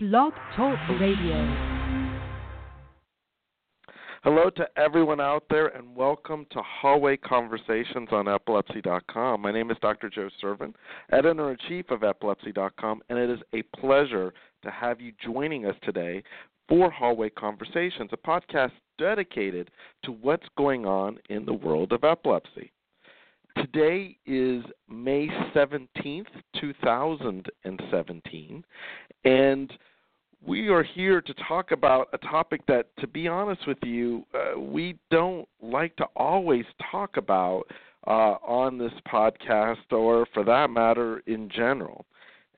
Blog Talk Radio. Hello to everyone out there, and welcome to Hallway Conversations on Epilepsy.com. My name is Dr. Joe Sirven, editor in chief of Epilepsy.com, and it is a pleasure to have you joining us today for Hallway Conversations, a podcast dedicated to what's going on in the world of epilepsy. Today is May 17th, 2017, and we are here to talk about a topic that, to be honest with you, uh, we don't like to always talk about uh, on this podcast or, for that matter, in general,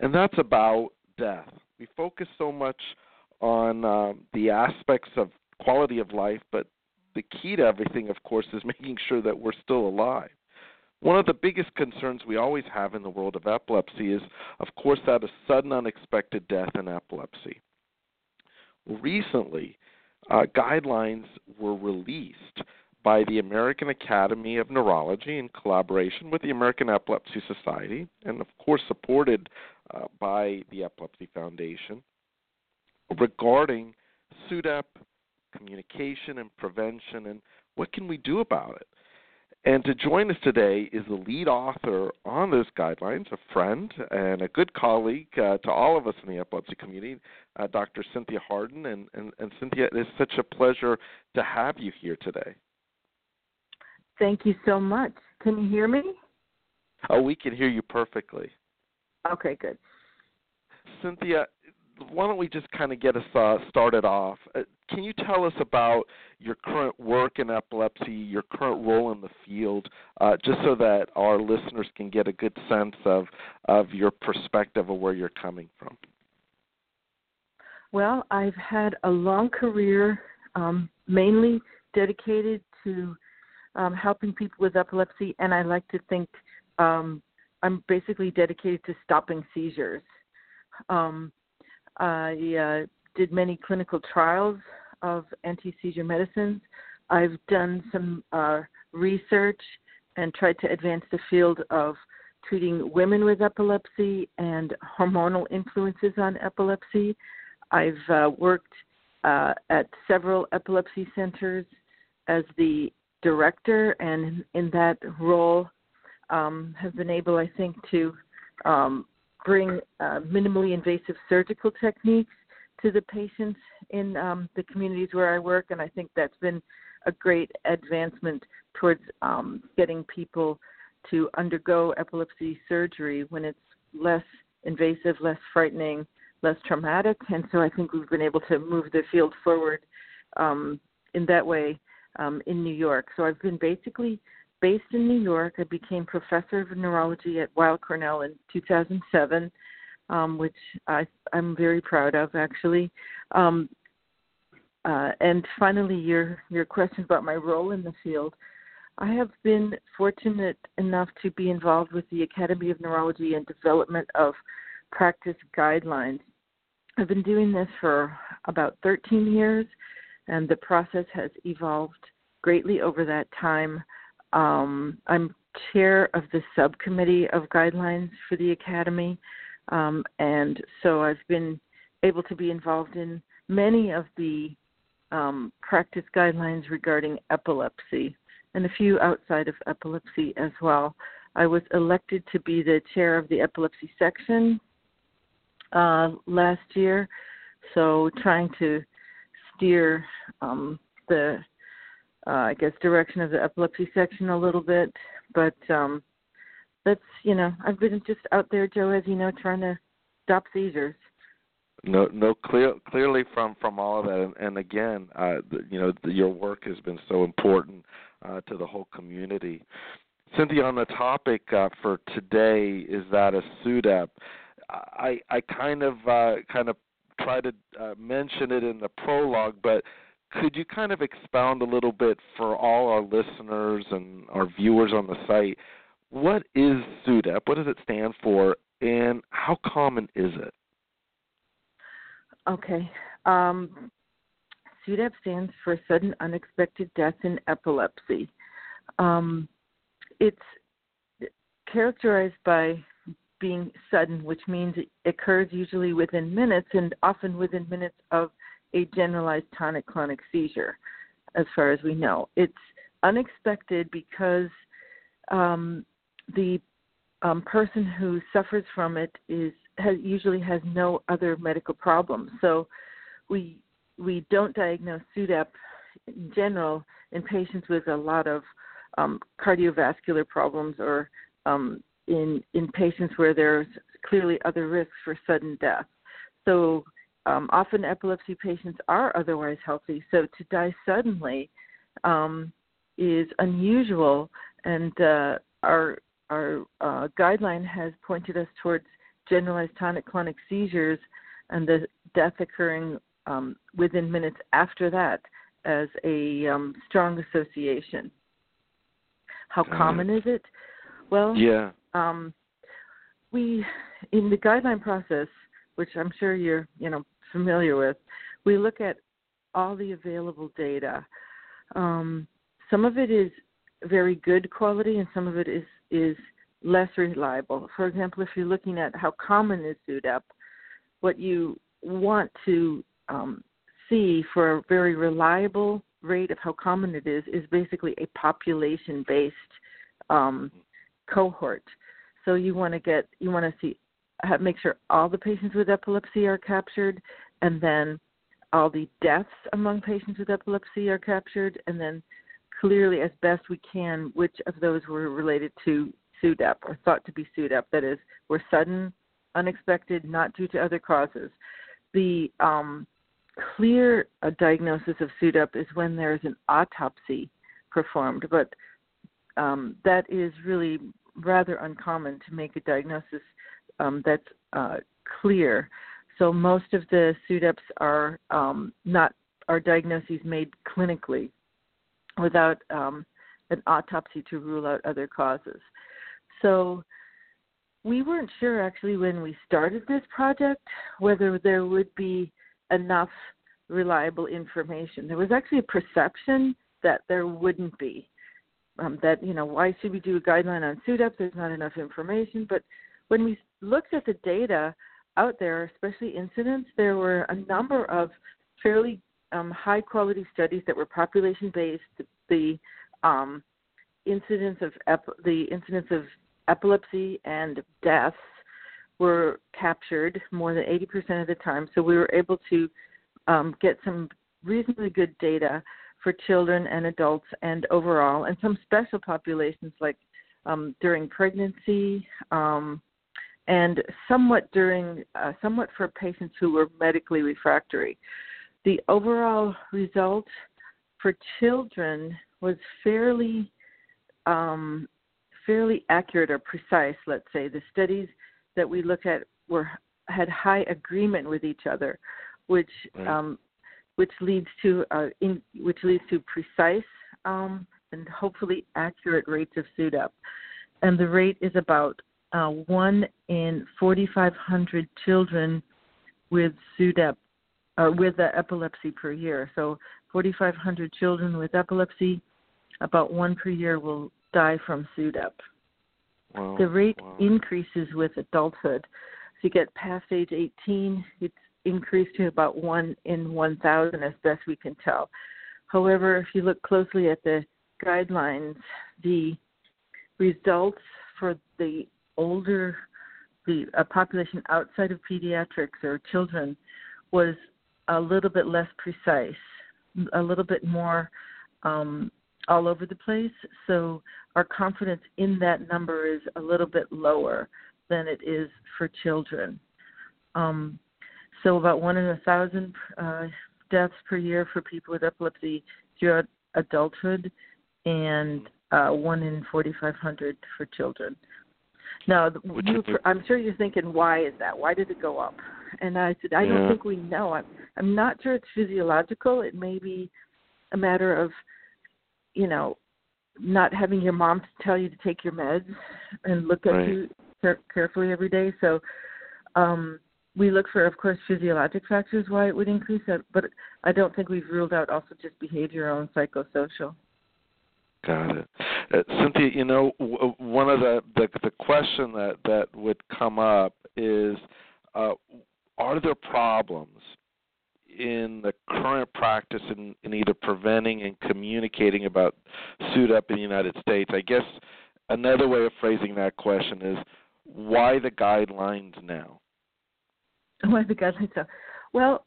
and that's about death. We focus so much on um, the aspects of quality of life, but the key to everything, of course, is making sure that we're still alive. One of the biggest concerns we always have in the world of epilepsy is, of course, that of sudden unexpected death in epilepsy. Recently, uh, guidelines were released by the American Academy of Neurology in collaboration with the American Epilepsy Society, and of course supported uh, by the Epilepsy Foundation, regarding SUDEP, communication and prevention, and what can we do about it. And to join us today is the lead author on those guidelines, a friend and a good colleague uh, to all of us in the epilepsy community, uh, Dr. Cynthia Harden. And, and, and Cynthia, it is such a pleasure to have you here today. Thank you so much. Can you hear me? Oh, we can hear you perfectly. Okay, good. Cynthia, why don't we just kind of get us uh, started off? Uh, can you tell us about your current work in epilepsy, your current role in the field, uh, just so that our listeners can get a good sense of of your perspective of where you're coming from? Well, I've had a long career, um, mainly dedicated to um, helping people with epilepsy, and I like to think um, I'm basically dedicated to stopping seizures. Um, I uh, did many clinical trials of anti seizure medicines. I've done some uh, research and tried to advance the field of treating women with epilepsy and hormonal influences on epilepsy. I've uh, worked uh, at several epilepsy centers as the director, and in that role, um, have been able, I think, to um, bring uh, minimally invasive surgical techniques to the patients in um, the communities where I work, and I think that's been a great advancement towards um, getting people to undergo epilepsy surgery when it's less invasive, less frightening, less traumatic, and so I think we've been able to move the field forward um, in that way um, in New York. So I've been basically based in New York. I became professor of neurology at Weill Cornell in 2007, um, which I, I'm very proud of, actually. Um, uh, and finally, your your question about my role in the field. I have been fortunate enough to be involved with the Academy of Neurology and development of practice guidelines. I've been doing this for about 13 years, and the process has evolved greatly over that time. Um, I'm chair of the subcommittee of guidelines for the Academy, um, and so I've been able to be involved in many of the um, practice guidelines regarding epilepsy and a few outside of epilepsy as well. I was elected to be the chair of the epilepsy section uh, last year, so trying to steer um, the uh, I guess direction of the epilepsy section a little bit, but um, that's you know I've been just out there, Joe, as you know, trying to stop seizures. No, no, clear, clearly from from all of that, and, and again, uh, the, you know, the, your work has been so important uh, to the whole community. Cynthia, on the topic uh, for today is that a SUDEP. I I kind of uh, kind of try to uh, mention it in the prologue, but could you kind of expound a little bit for all our listeners and our viewers on the site? What is SUDEP? What does it stand for, and how common is it? Okay. Um, SUDEP stands for Sudden Unexpected Death in Epilepsy. Um, it's characterized by being sudden, which means it occurs usually within minutes and often within minutes of a generalized tonic clonic seizure, as far as we know. It's unexpected because um, the um, person who suffers from it is has, usually has no other medical problems. So we we don't diagnose SUDEP in general in patients with a lot of um, cardiovascular problems or um, in in patients where there's clearly other risks for sudden death. So um, often epilepsy patients are otherwise healthy. So to die suddenly um, is unusual, and uh, our our uh, guideline has pointed us towards generalized tonic-clonic seizures and the death occurring um, within minutes after that as a um, strong association. How common is it? Well, Yeah. um, we in the guideline process, which I'm sure you're you know familiar with, we look at all the available data. Um, some of it is very good quality, and some of it is is less reliable. For example, if you're looking at how common is SUDEP, what you want to um, see for a very reliable rate of how common it is is basically a population based um, cohort. So you want to get you want to see make sure all the patients with epilepsy are captured, and then all the deaths among patients with epilepsy are captured, and then clearly as best we can which of those were related to SUDEP or thought to be SUDEP. That is, were sudden, unexpected, not due to other causes. The um, clear uh, diagnosis of SUDEP is when there is an autopsy performed, but um, that is really rather uncommon to make a diagnosis um, that's uh, clear. So most of the SUDEPs are um, not are diagnoses made clinically without um, an autopsy to rule out other causes. So we weren't sure actually when we started this project whether there would be enough reliable information. There was actually a perception that there wouldn't be. Um, that you know why should we do a guideline on SUDEP? There's not enough information. But when we looked at the data out there, especially incidents, there were a number of fairly um, high quality studies that were population based. The um, incidence of ep- the incidence of epilepsy and deaths were captured more than 80% of the time. So we were able to um, get some reasonably good data for children and adults and overall, and some special populations like um, during pregnancy um, and somewhat during, uh, somewhat for patients who were medically refractory. The overall result for children was fairly um, fairly accurate or precise. Let's say the studies that we look at were had high agreement with each other, which Right. um, which leads to uh, in, which leads to precise um, and hopefully accurate rates of SUDEP. And the rate is about uh, one in 4,500 children with SUDEP uh, with uh, epilepsy per year. So 4,500 children with epilepsy, about one per year will die from SUDEP. Wow. The rate wow. increases with adulthood. As you get past age 18, it's increased to about 1 in 1,000 as best we can tell. However, if you look closely at the guidelines, the results for the older, the population outside of pediatrics or children was a little bit less precise, a little bit more um, all over the place. So our confidence in that number is a little bit lower than it is for children. Um, so about one in a thousand uh, deaths per year for people with epilepsy throughout adulthood, and uh, one in 4,500 for children. Now, Which you, I'm sure you're thinking, why is that? Why did it go up? And I said, I Yeah. don't think we know. I'm, I'm not sure it's physiological. It may be a matter of, you know, not having your mom tell you to take your meds and look at Right. you care- carefully every day. So, um, we look for, of course, physiologic factors why it would increase that, but I don't think we've ruled out also just behavioral and psychosocial. Got it. Uh, Cynthia, you know, w- one of the question that that would come up is, uh, are there problems in the current practice in, in either preventing and communicating about SUDEP in the United States? I guess another way of phrasing that question is, why the guidelines now? Why the guidelines now? Well,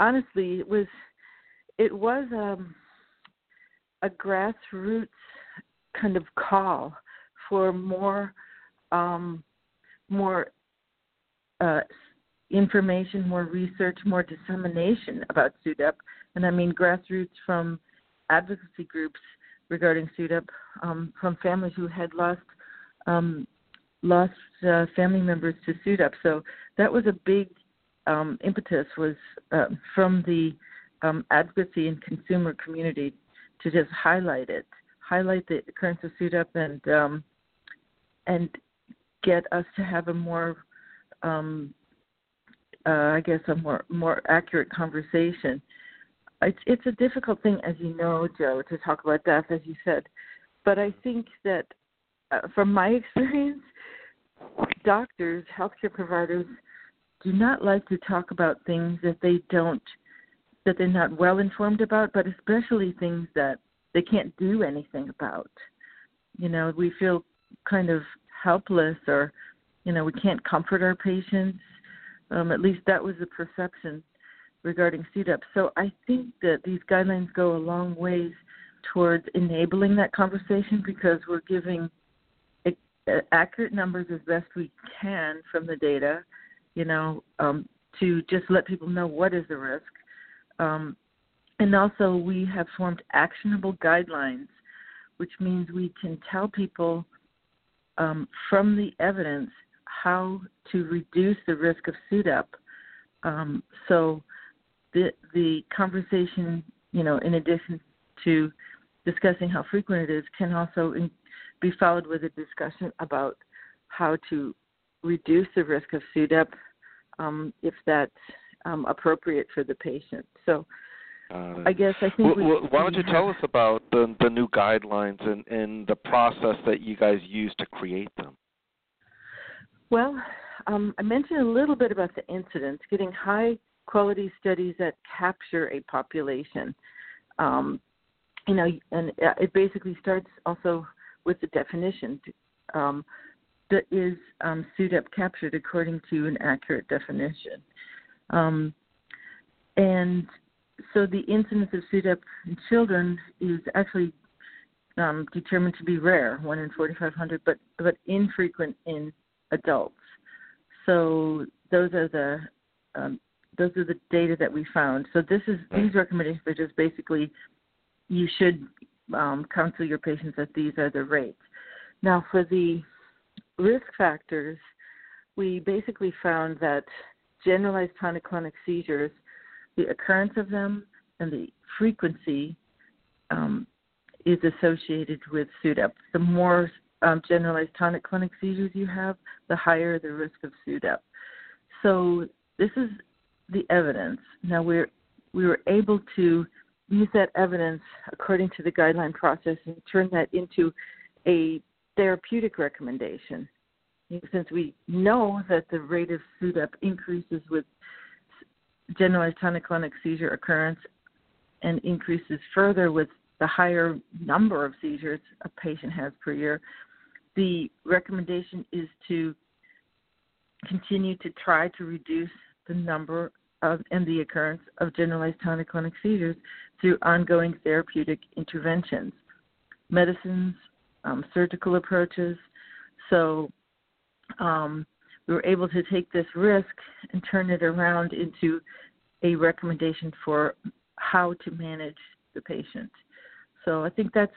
honestly, it was it was um, a grassroots kind of call for more um, more uh, information, more research, more dissemination about SUDEP, and I mean grassroots from advocacy groups regarding SUDEP, um, from families who had lost um, lost uh, family members to SUDEP. So that was a big um, impetus was uh, from the um, advocacy and consumer community to just highlight it, highlight the occurrence of SUDEP, and um, and get us to have a more, um, uh, I guess, a more more accurate conversation. It's it's a difficult thing, as you know, Joe, to talk about death, as you said, but I think that uh, from my experience, doctors, healthcare providers do not like to talk about things that they don't that they're not well informed about, but especially things that they can't do anything about. You know, we feel kind of helpless or you know, we can't comfort our patients. Um, at least that was the perception regarding SUDEP. So I think that these guidelines go a long ways towards enabling that conversation because we're giving accurate numbers as best we can from the data, you know, um, to just let people know what is the risk. Um, and also, we have formed actionable guidelines, which means we can tell people um, from the evidence how to reduce the risk of SUDEP. Um, so, the the conversation, you know, in addition to discussing how frequent it is, can also in, be followed with a discussion about how to reduce the risk of SUDEP um, if that's um, appropriate for the patient. So, uh, I guess I think. Well, why don't you tell us about the the new guidelines and and the process that you guys use to create them? Well, um, I mentioned a little bit about the incidence, getting high quality studies that capture a population. Um, you know, and it basically starts also with the definition. Um, that is um, SUDEP captured according to an accurate definition. Um, and so the incidence of SUDEP in children is actually um, determined to be rare, one in 4,500, but but infrequent in adults. So those are the um, those are the data that we found. So this is these recommendations are just basically you should um, counsel your patients that these are the rates. Now, for the risk factors, we basically found that generalized tonic-clonic seizures, the occurrence of them and the frequency um, is associated with SUDEP. The more um, generalized tonic-clonic seizures you have, the higher the risk of SUDEP. So this is the evidence. Now we're we were able to use that evidence according to the guideline process and turn that into a therapeutic recommendation. Since we know that the rate of SUDEP increases with generalized tonic-clonic seizure occurrence and increases further with the higher number of seizures a patient has per year, the recommendation is to continue to try to reduce the number of and the occurrence of generalized tonic-clonic seizures through ongoing therapeutic interventions, medicines, um, surgical approaches. So um, we were able to take this risk and turn it around into a recommendation for how to manage the patient. So I think that's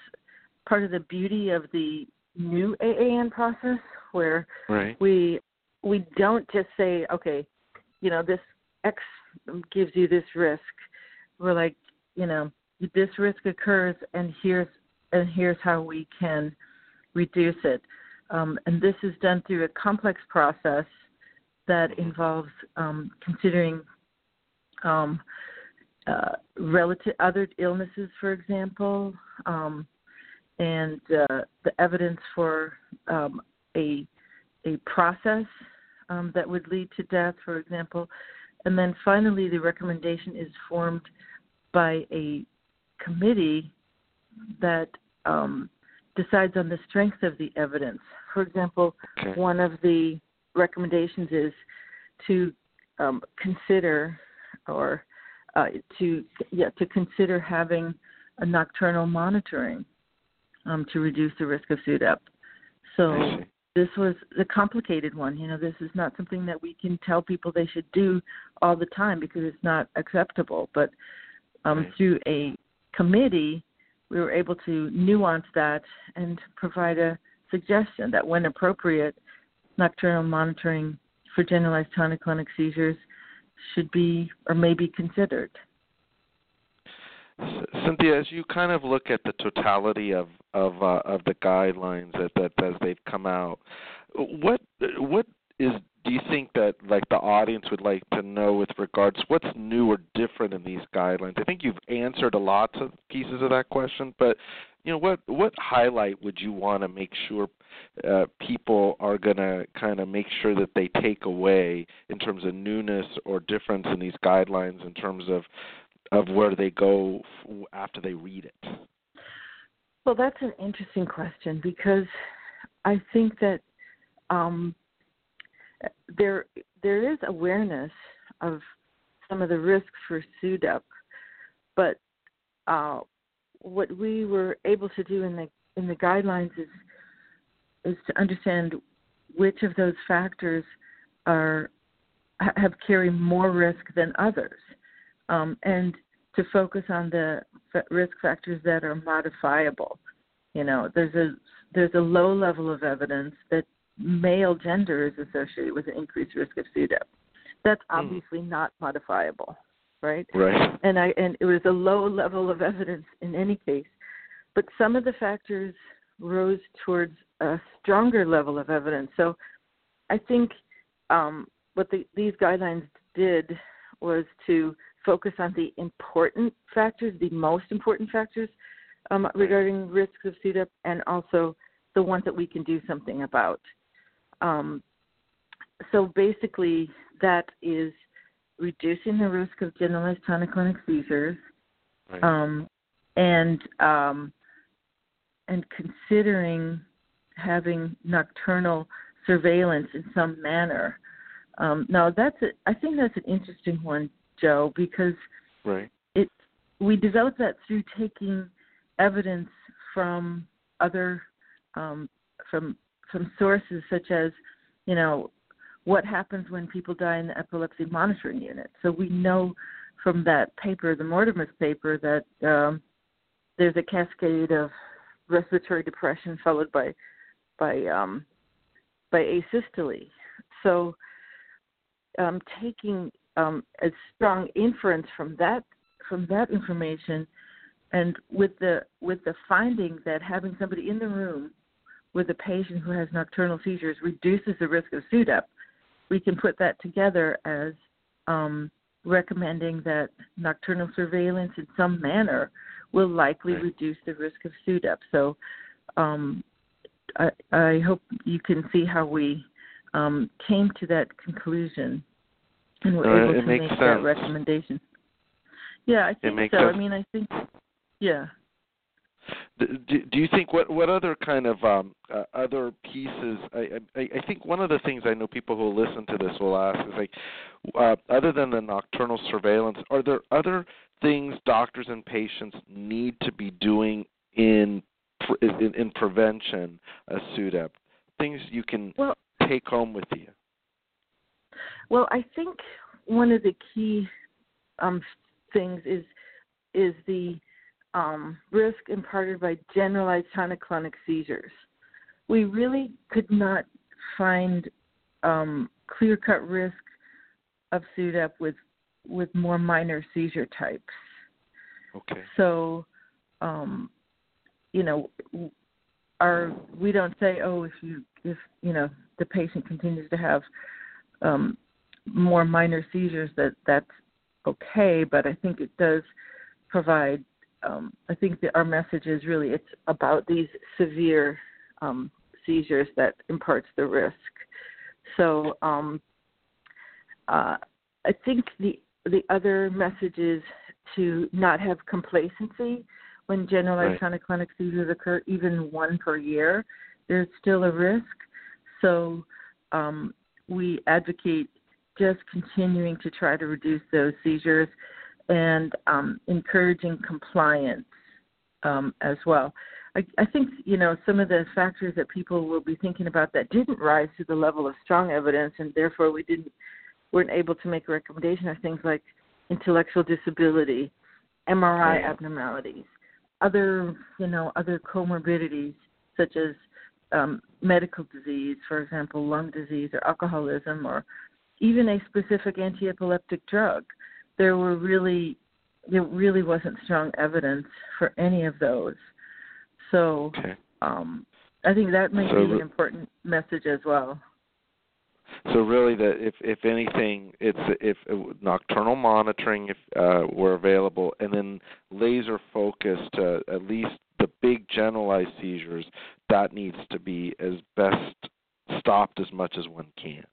part of the beauty of the new AAN process, where right. we we don't just say, okay, you know, this X gives you this risk. We're like, you know, this risk occurs, and here's and here's how we can reduce it. Um, and this is done through a complex process that involves um, considering um, uh, relative other illnesses, for example, um, and uh, the evidence for um, a a process um, that would lead to death, for example, and then finally the recommendation is formed by a committee that decides on the strength of the evidence. For example, Okay. one of the recommendations is to um, consider or uh, to yeah to consider having a nocturnal monitoring um, to reduce the risk of SUDEP. So this was a complicated one. You know, this is not something that we can tell people they should do all the time because it's not acceptable. But um, Right. through a committee, we were able to nuance that and provide a suggestion that when appropriate, nocturnal monitoring for generalized tonic-clonic seizures should be or may be considered. Cynthia, as you kind of look at the totality of of uh, of the guidelines that, that as they've come out, what what is do you think that like the audience would like to know with regards what's new or different in these guidelines? I think you've answered a lot of pieces of that question, but you know what what highlight would you want to make sure uh, people are going to kind of make sure that they take away in terms of newness or difference in these guidelines in terms of of where they go after they read it. Well, that's an interesting question because I think that um, there there is awareness of some of the risks for SUDEP, but uh, what we were able to do in the in the guidelines is is to understand which of those factors are have carry more risk than others, um, and to focus on the risk factors that are modifiable. You know, there's a there's a low level of evidence that male gender is associated with an increased risk of SUDEP. That's Hmm. obviously not modifiable, right? Right. and I and it was a low level of evidence in any case. But some of the factors rose towards a stronger level of evidence. So I think um, what the, these guidelines did was to focus on the important factors, the most important factors um, regarding risks of SUDEP, and also the ones that we can do something about. Um, so basically, that is reducing the risk of generalized tonic-clonic seizures, Right. um, and um, and considering having nocturnal surveillance in some manner. Um, now, that's a, I think that's an interesting one, Joe, because right. it we developed that through taking evidence from other um, from from sources such as you know what happens when people die in the epilepsy monitoring unit. So we know from that paper, the MORTEMUS paper, that um, there's a cascade of respiratory depression followed by by um, by asystole. So um, taking um, a strong inference from that from that information, and with the with the finding that having somebody in the room with a patient who has nocturnal seizures reduces the risk of SUDEP, we can put that together as um, recommending that nocturnal surveillance in some manner will likely Right. reduce the risk of SUDEP. So um, I, I hope you can see how we um, came to that conclusion and were No, able to make sense. that recommendation. Yeah, I think so. I mean, I think, yeah. Do, do you think what what other kind of um, uh, other pieces? I, I I think one of the things I know people who listen to this will ask is like, uh, other than the nocturnal surveillance, are there other things doctors and patients need to be doing in in, in prevention of SUDEP? Things you can Well, take home with you. Well, I think one of the key um, things is is the um, risk imparted by generalized tonic-clonic seizures. We really could not find um, clear-cut risk of SUDEP with with more minor seizure types. Okay. So, um, you know, our we don't say, oh, if you if you know the patient continues to have um, more minor seizures, that that's okay. But I think it does provide um, I think that our message is really it's about these severe um, seizures that imparts the risk. So um, uh, I think the the other message is to not have complacency when generalized right. tonic-clonic seizures occur, even one per year. There's still a risk. So um, we advocate just continuing to try to reduce those seizures and um, encouraging compliance um, as well. I, I think you know some of the factors that people will be thinking about that didn't rise to the level of strong evidence, and therefore we didn't weren't able to make a recommendation are things like intellectual disability, MRI abnormalities, other you know other comorbidities such as um, medical disease, for example, lung disease or alcoholism, or even a specific anti-epileptic drug. There were really there really wasn't strong evidence for any of those. So okay. um, I think that might so, be an important message as well. So really, that if if anything, it's if nocturnal monitoring if uh, were available, and then laser focused, uh, at least the big generalized seizures, that needs to be as best stopped as much as one can.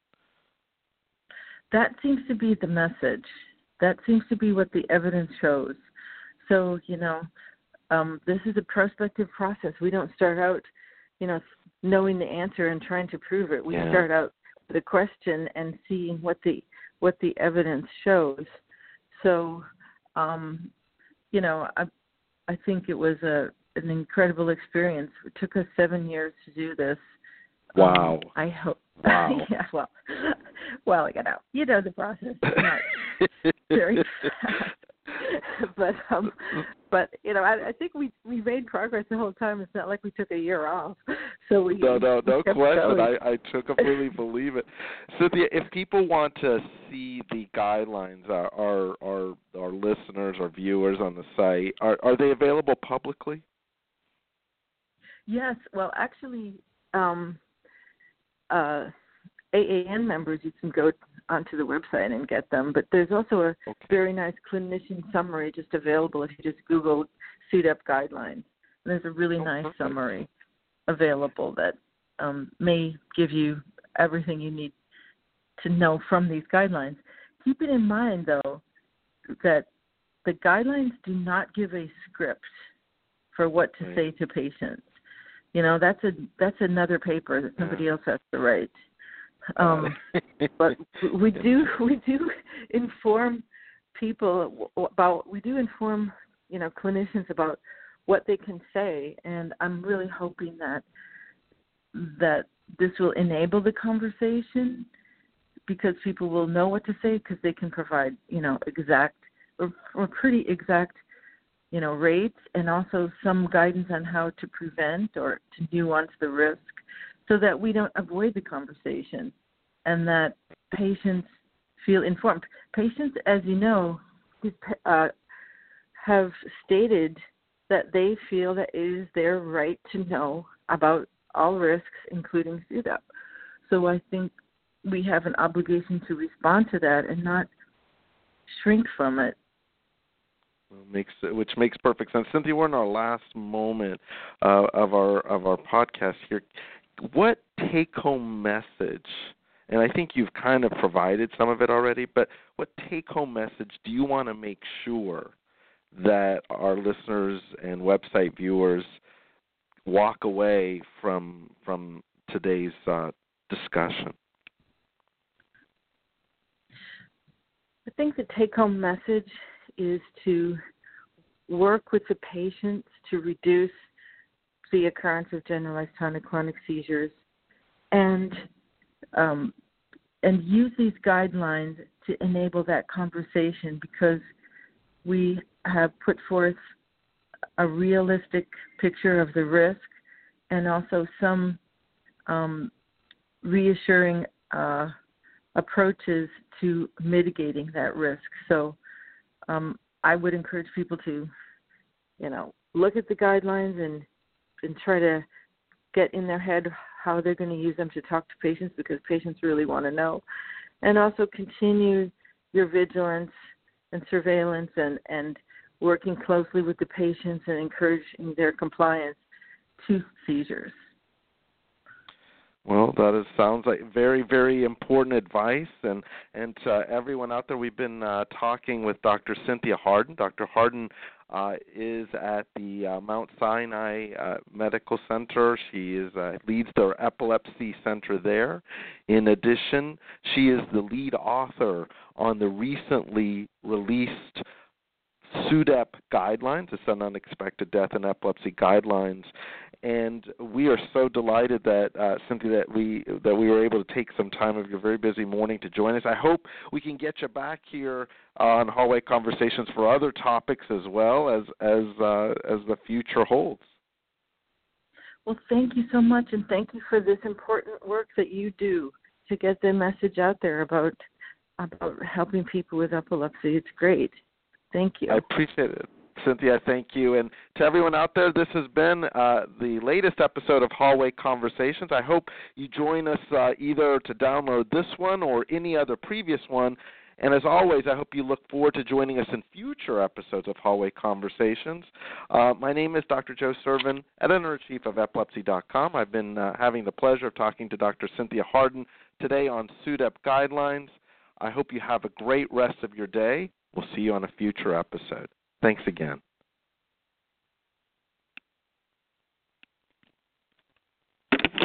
That seems to be the message. That seems to be what the evidence shows. So you know, um, this is a prospective process. We don't start out, you know, knowing the answer and trying to prove it. We yeah. start out with a question and seeing what the what the evidence shows. So, um, you know, I I think it was a an incredible experience. It took us seven years to do this. Wow. Um, I hope. Wow. yeah. Well, well, you know, you know the process. Not very fast. but um but you know I, I think we we made progress the whole time. It's not like we took a year off. So we no no no question. i i took completely believe it. Cynthia if people want to see the guidelines uh, our our our listeners our viewers on the site are are they available publicly? Yes. Well actually um uh AAN members, you can go onto the website and get them. But there's also a okay. very nice clinician summary just available if you just Google SUDEP guidelines. And there's a really oh, nice perfect. summary available that um, may give you everything you need to know from these guidelines. Keep it in mind, though, that the guidelines do not give a script for what to right. say to patients. You know, that's a that's another paper that somebody yeah. else has to write. Um, but we do we do inform people about we do inform you know clinicians about what they can say, and I'm really hoping that that this will enable the conversation because people will know what to say because they can provide you know exact or, or pretty exact you know rates and also some guidance on how to prevent or to nuance the risk so that we don't avoid the conversation and that patients feel informed. Patients, as you know, uh, have stated that they feel that it is their right to know about all risks, including SUDEP. So I think we have an obligation to respond to that and not shrink from it. Makes which makes perfect sense. Cynthia, we're in our last moment uh, of our of our podcast here. What take home message? And I think you've kind of provided some of it already. But what take home message do you want to make sure that our listeners and website viewers walk away from from today's uh, discussion? I think the take home message is to work with the patients to reduce the occurrence of generalized tonic-clonic seizures and um, and use these guidelines to enable that conversation because we have put forth a realistic picture of the risk and also some um, reassuring uh, approaches to mitigating that risk. So um, I would encourage people to, you know, look at the guidelines and and try to get in their head how they're going to use them to talk to patients because patients really want to know, and also continue your vigilance and surveillance and and working closely with the patients and encouraging their compliance to seizures. Well, that is, sounds like very, very important advice, and and to everyone out there, we've been uh, talking with Dr. Cynthia Harden. Dr. Harden uh, is at the uh, Mount Sinai uh, Medical Center. She is uh, leads their epilepsy center there. In addition, she is the lead author on the recently released SUDEP guidelines, the sudden unexpected death in epilepsy guidelines, and we are so delighted that uh, Cynthia that we that we were able to take some time of your very busy morning to join us. I hope we can get you back here on Hallway Conversations for other topics as well as as uh, as the future holds. Well, thank you so much, and thank you for this important work that you do to get the message out there about about helping people with epilepsy. It's great. Thank you. I appreciate it. Cynthia, thank you. And to everyone out there, this has been uh, the latest episode of Hallway Conversations. I hope you join us uh, either to download this one or any other previous one. And as always, I hope you look forward to joining us in future episodes of Hallway Conversations. Uh, my name is Dr. Joe Sirven, editor in chief of epilepsy.com. I've been uh, having the pleasure of talking to Dr. Cynthia Harden today on SUDEP guidelines. I hope you have a great rest of your day. We'll see you on a future episode. Thanks again.